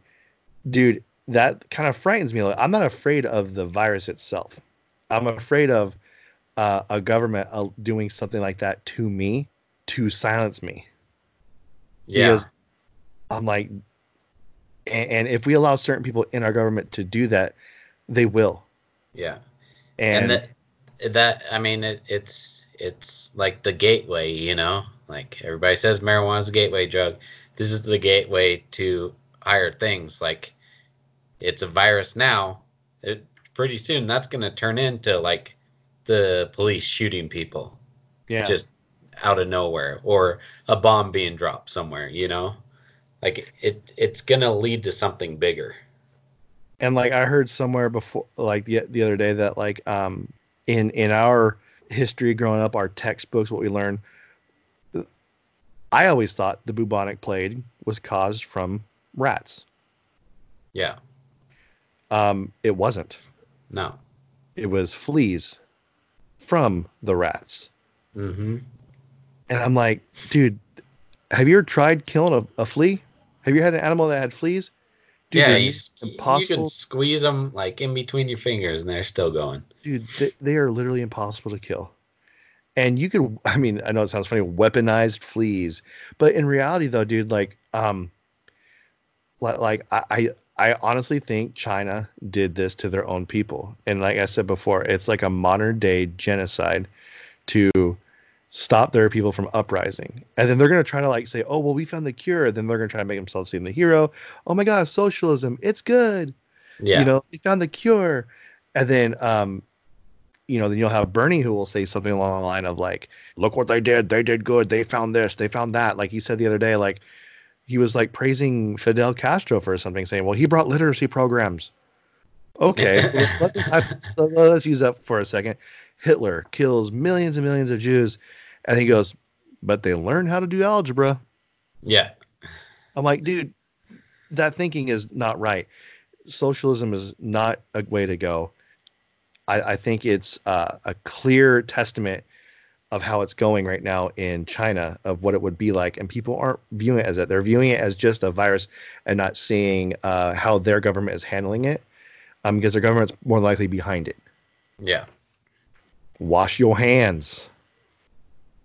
dude, that kind of frightens me. I'm not afraid of the virus itself. I'm afraid of uh, a government uh, doing something like that to me to silence me. Yeah. Because I'm like, and, and if we allow certain people in our government to do that, they will. Yeah. And, And, that that I mean it, it's it's like the gateway, you know? Like everybody says marijuana's a gateway drug. This is the gateway to higher things. Like it's a virus now. It pretty soon that's gonna turn into like the police shooting people. yeah, just out of nowhere or a bomb being dropped somewhere you know like it it's gonna lead to something bigger and like I heard somewhere before, like the the other day that like um in in our history growing up, our textbooks, what we learned, I always thought the bubonic plague was caused from rats. yeah Um, it wasn't. no It was fleas from the rats. mm-hmm And I'm like, dude, have you ever tried killing a, a flea? Have you had an animal that had fleas? Dude, yeah you, s- you can squeeze them like in between your fingers and they're still going. Dude they, they are literally impossible to kill. And you could i mean i know it sounds funny weaponized fleas but in reality though dude like um like, like I, I i honestly think china did this to their own people. And like i said before it's like a modern day genocide to stop their people from uprising. And then they're going to try to like say oh well we found the cure. Then they're going to try to make themselves seem the hero. Oh my god socialism it's good. Yeah. you know they found the cure. And then um you know then you'll have bernie who will say something along the line of like look what they did. They did good. They found this. They found that. Like he said the other day like he was like praising fidel castro for something saying well he brought literacy programs. Okay let's, let's, let's use that for a second hitler kills millions and millions of jews and he goes but they learned how to do algebra yeah I'm like, dude, that thinking is not right. Socialism is not a way to go. I, I think it's uh, a clear testament of how it's going right now in China, of what it would be like, and people aren't viewing it as that. They're viewing it as just a virus and not seeing uh, how their government is handling it, um, because their government's more likely behind it. yeah Wash your hands.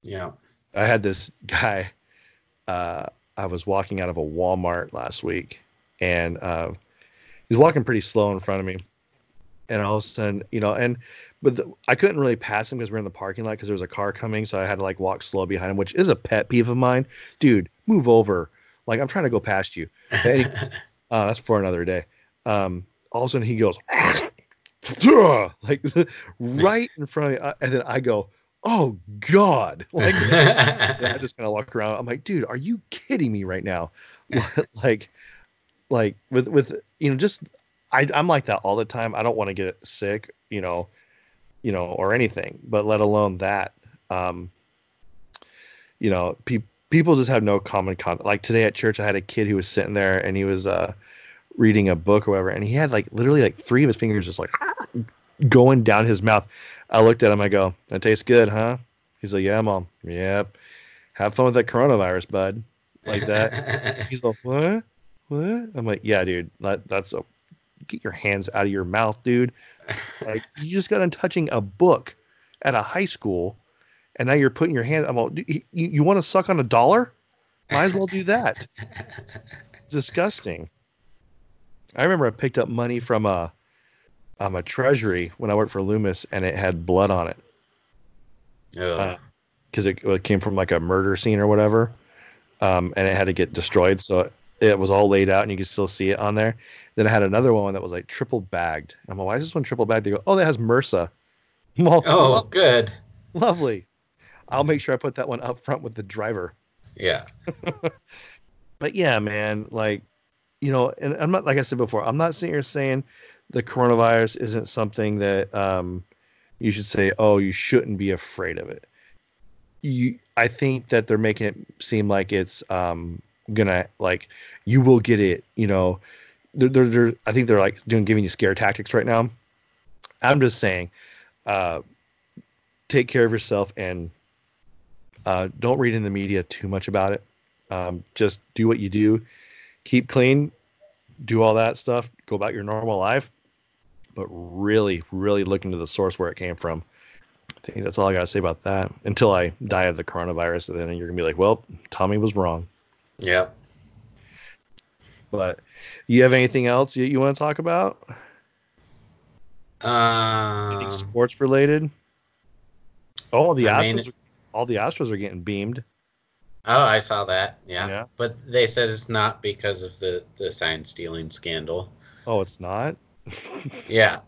yeah I had this guy. Uh, I was walking out of a Walmart last week, and uh, he's walking pretty slow in front of me. And all of a sudden, you know, and but the, I couldn't really pass him because we're in the parking lot because there was a car coming, so I had to like walk slow behind him, which is a pet peeve of mine. Dude, move over! Like I'm trying to go past you. Uh, that's for another day. Um, all of a sudden, he goes like right in front of me, uh, and then I go, "Oh God!" Like I just kind of walk around. I'm like, dude, are you kidding me right now? like, like with with you know, just I I'm like that all the time. I don't want to get sick, you know, you know, or anything, but let alone that. Um, you know, pe- people just have no common content. Like today at church, I had a kid who was sitting there and he was uh reading a book or whatever, and he had like literally like three of his fingers just like going down his mouth. I looked at him. I go, "That tastes good, huh?" He's like, "Yeah, mom. Yep. Have fun with that coronavirus, bud." Like that. He's like, "What? What?" I'm like, "Yeah, dude. That, that's a get your hands out of your mouth, dude. Like you just got done touching a book at a high school, and now you're putting your hand. I'm all, you, you, you want to suck on a dollar? Might as well do that. Disgusting. I remember I picked up money from a um, a treasury when I worked for Loomis, and it had blood on it Ugh. because it, it came from like a murder scene or whatever, um, and it had to get destroyed. So it, it was all laid out, and you could still see it on there. Then I had another one that was like triple bagged. I'm like, why is this one triple bagged? They go, oh, that has MRSA. All, oh good lovely. I'll make sure I put that one up front with the driver. yeah but yeah, man, like you know, and I'm not like I said before, I'm not sitting here saying the coronavirus isn't something that um, you should say, oh, you shouldn't be afraid of it. You, I think that they're making it seem like it's um, gonna like you will get it. You know, they're, they're, they're I think they're like doing giving you scare tactics right now. I'm just saying, uh, take care of yourself and uh, don't read in the media too much about it. Um, just do what you do, keep clean, do all that stuff, go about your normal life, but really, really look into the source where it came from. I think that's all I got to say about that until I die of the coronavirus. And then you're going to be like, well, Tommy was wrong. Yeah. But you have anything else you, you want to talk about? Um, Anything sports related? Oh, the I Astros, mean- all the Astros are getting beamed. oh, I saw that. Yeah. Yeah. But they said it's not because of the the sign stealing scandal. Oh, it's not. Yeah.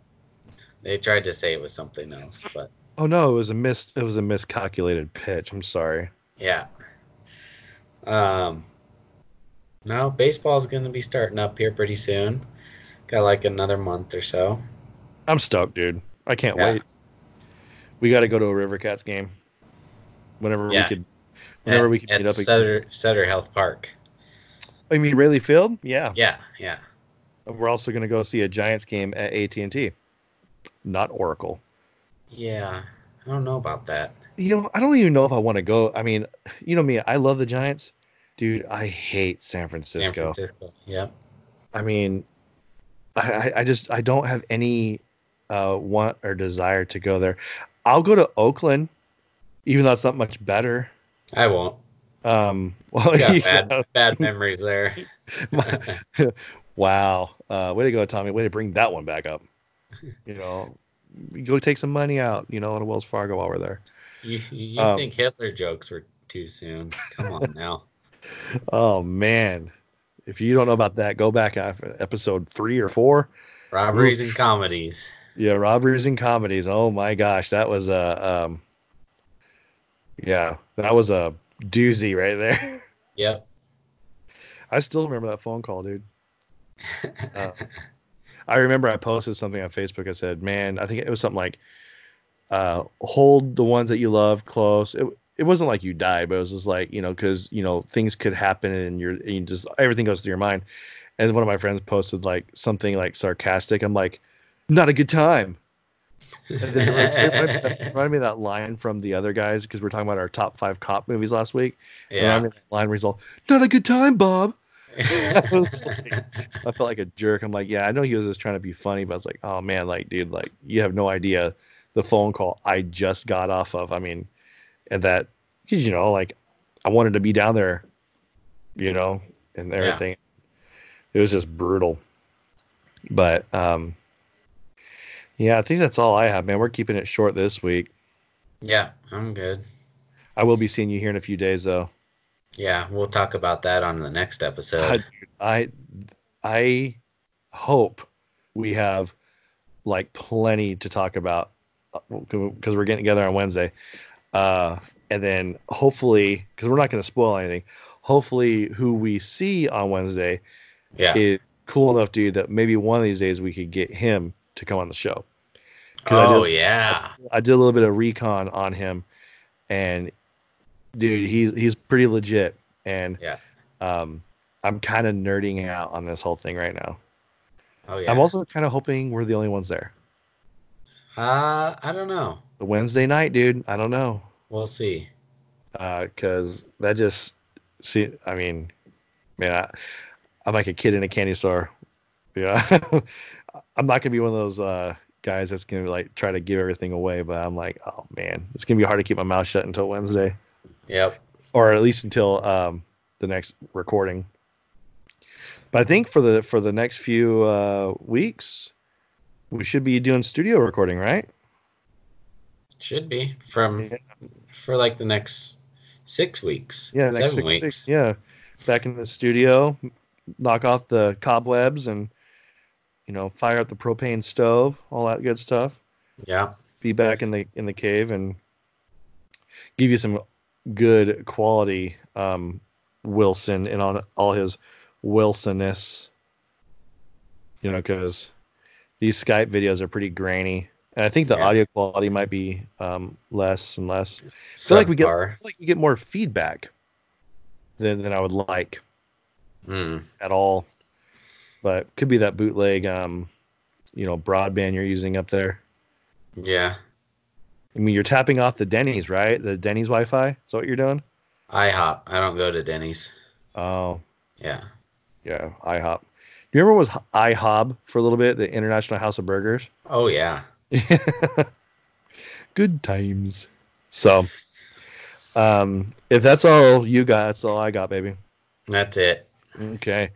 They tried to say it was something else, but Oh no, it was a mis it was a miscalculated pitch. I'm sorry. yeah. Um. No, baseball's going to be starting up here pretty soon. Got like another month or so. I'm stoked, dude. I can't Yeah. wait. We got to go to a River Cats game. Whenever Yeah. we could, whenever at, we could at meet up. again. Sutter, Health Park. I mean, Raley Field. Yeah. Yeah, yeah. We're also going to go see a Giants game at AT and T, not Oracle. Yeah. I don't know about that. You know, I don't even know if I want to go. I mean, you know me, I love the Giants, dude. I hate San Francisco. San Francisco. Yep. I mean, I, I- just I don't have any uh, want or desire to go there. I'll go to Oakland, even though it's not much better. I won't. Um, well, I got yeah, bad bad memories there. wow, uh, way to go, Tommy. Way to bring that one back up. You know, go take some money out. You know, at a Wells Fargo while we're there. You you Um, think Hitler jokes were too soon? Come on now. Oh man, if you don't know about that, go back after episode three or four. Robberies and comedies. Yeah, robberies and comedies. Oh my gosh, that was a um, yeah, that was a doozy right there. Yep. I still remember that phone call, dude. Uh, I remember I posted something on Facebook. I said, "Man, I think it was something like, uh, hold the ones that you love close." It it wasn't like you die, but it was just like you know, because you know things could happen and you're and you just everything goes through your mind. And one of my friends posted like something like sarcastic. I'm like, "Not a good time." And it reminded, me- it reminded me of that line from the other guys because we're talking about our top five cop movies last week. Yeah. reminded me of that line all, "Not a good time, Bob." I was like- I felt like a jerk. I'm like, yeah, I know he was just trying to be funny, but I was like, oh man, like, dude, like, you have no idea the phone call I just got off of. I mean, and that, cause you know, like, I wanted to be down there, you know, and everything. It was just brutal. But, um, yeah, I think that's all I have, man. We're keeping it short this week. yeah, I'm good. I will be seeing you here in a few days, though. Yeah, we'll talk about that on the next episode. I I hope we have like plenty to talk about because we're getting together on Wednesday, uh, and then hopefully because we're not going to spoil anything. Hopefully, who we see on Wednesday Yeah. is cool enough, dude, that maybe one of these days we could get him to come on the show. 'Cause I Oh did- yeah. I did a little bit of recon on him, and dude, he's he's pretty legit. And Yeah. um, I'm kind of nerding out on this whole thing right now. Oh yeah. I'm also kind of hoping we're the only ones there. uh I don't know. The Wednesday night, dude. I don't know, We'll see. Uh, because that just see. I mean, man, I, I'm like a kid in a candy store. Yeah, I'm not gonna be one of those uh, guys that's gonna like try to give everything away. But I'm like, oh man, it's gonna be hard to keep my mouth shut until Wednesday. Yep. or at least until um, the next recording. But I think for the for the next few uh, weeks, we should be doing studio recording, right? Should be from Yeah. for like the next six weeks. Yeah, seven six weeks. weeks. Yeah, back in the studio, knock off the cobwebs, and you know, fire up the propane stove, all that good stuff. Yeah. Be back in the in the cave and give you some good quality um, Wilson and on all his Wilsonness. You know, because these Skype videos are pretty grainy, and I think the Yeah. audio quality might be um, less and less. Feel like we get like we get more feedback than than I would like Mm. at all. But could be that bootleg, um, you know, broadband you're using up there. Yeah. I mean, you're tapping off the Denny's, right? The Denny's Wi-Fi. Is that what you're doing? IHOP. I don't go to Denny's. Oh, Yeah. yeah, IHOP. Do you remember what was IHOB for a little bit? The International House of Burgers. Oh yeah. Good times. So, um, if that's all you got, that's all I got, baby. That's it. Okay.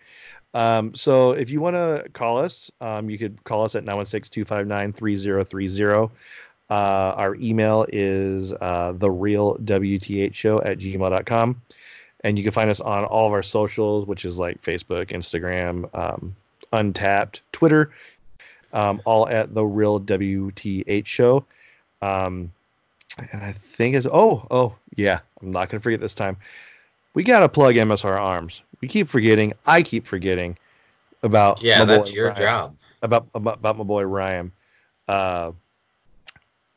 Um, so if you want to call us, um, you could call us at 916-259-3030. Uh, our email is uh, the real WTH show at gmail.com. And you can find us on all of our socials, which is like Facebook, Instagram, um, Untappd, Twitter, um, all at the real WTH show. Um, and I think it's, oh, oh, yeah, I'm not going to forget this time we got to plug MSR Arms. We keep forgetting. I keep forgetting about Yeah, my that's boy your Ryan. job. About, about about my boy Ryan. Uh,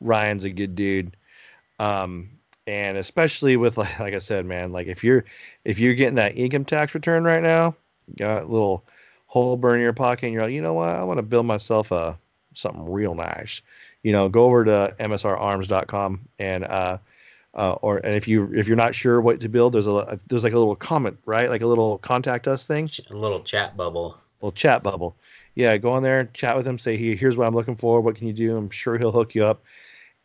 Ryan's a good dude, um, and especially with like, like I said, man, like if you're if you're getting that income tax return right now, you got a little hole burn in your pocket, and you're like, you know what, I want to build myself a something real nice. You know, go over to msrarms.com and uh, uh, or and if you if you're not sure what to build, there's a there's like a little comment, right? Like a little contact us thing, A little chat bubble. little chat bubble. Yeah, go on there, chat with him, say, "Here, here's what I'm looking for. What can you do?" I'm sure he'll hook you up.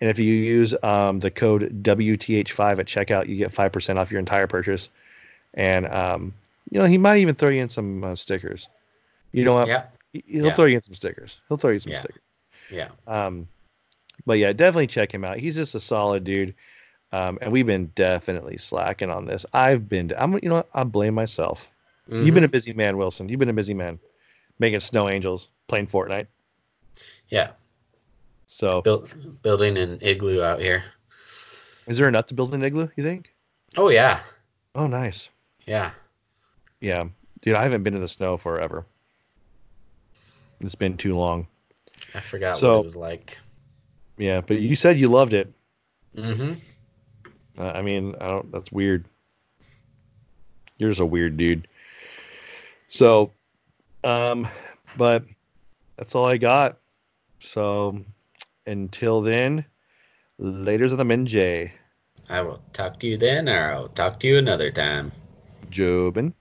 And if you use um, the code WTH5 at checkout, you get five percent off your entire purchase. And um, you know he might even throw you in some uh, stickers. You know what? Yeah. He- He'll Yeah. throw you in some stickers. He'll throw you some Yeah. stickers. Yeah. Um, but yeah, definitely check him out. He's just a solid dude. Um, and we've been definitely slacking on this. I've been, I'm, you know, what? I blame myself. You've been a busy man, Wilson. You've been a busy man, making snow angels, playing Fortnite. Yeah. So, Build, building an igloo out here. is there enough to build an igloo? You think? Oh yeah. Oh, nice. Yeah. Yeah, dude, I haven't been in the snow forever. It's been too long. I forgot So- what it was like. Yeah, but you said you loved it. Mm-hmm. Uh, I mean, I don't. That's weird. You're just a weird dude. So, um, but that's all I got. So, until then, later's on the Min I will talk to you then, or I'll talk to you another time. Jobin.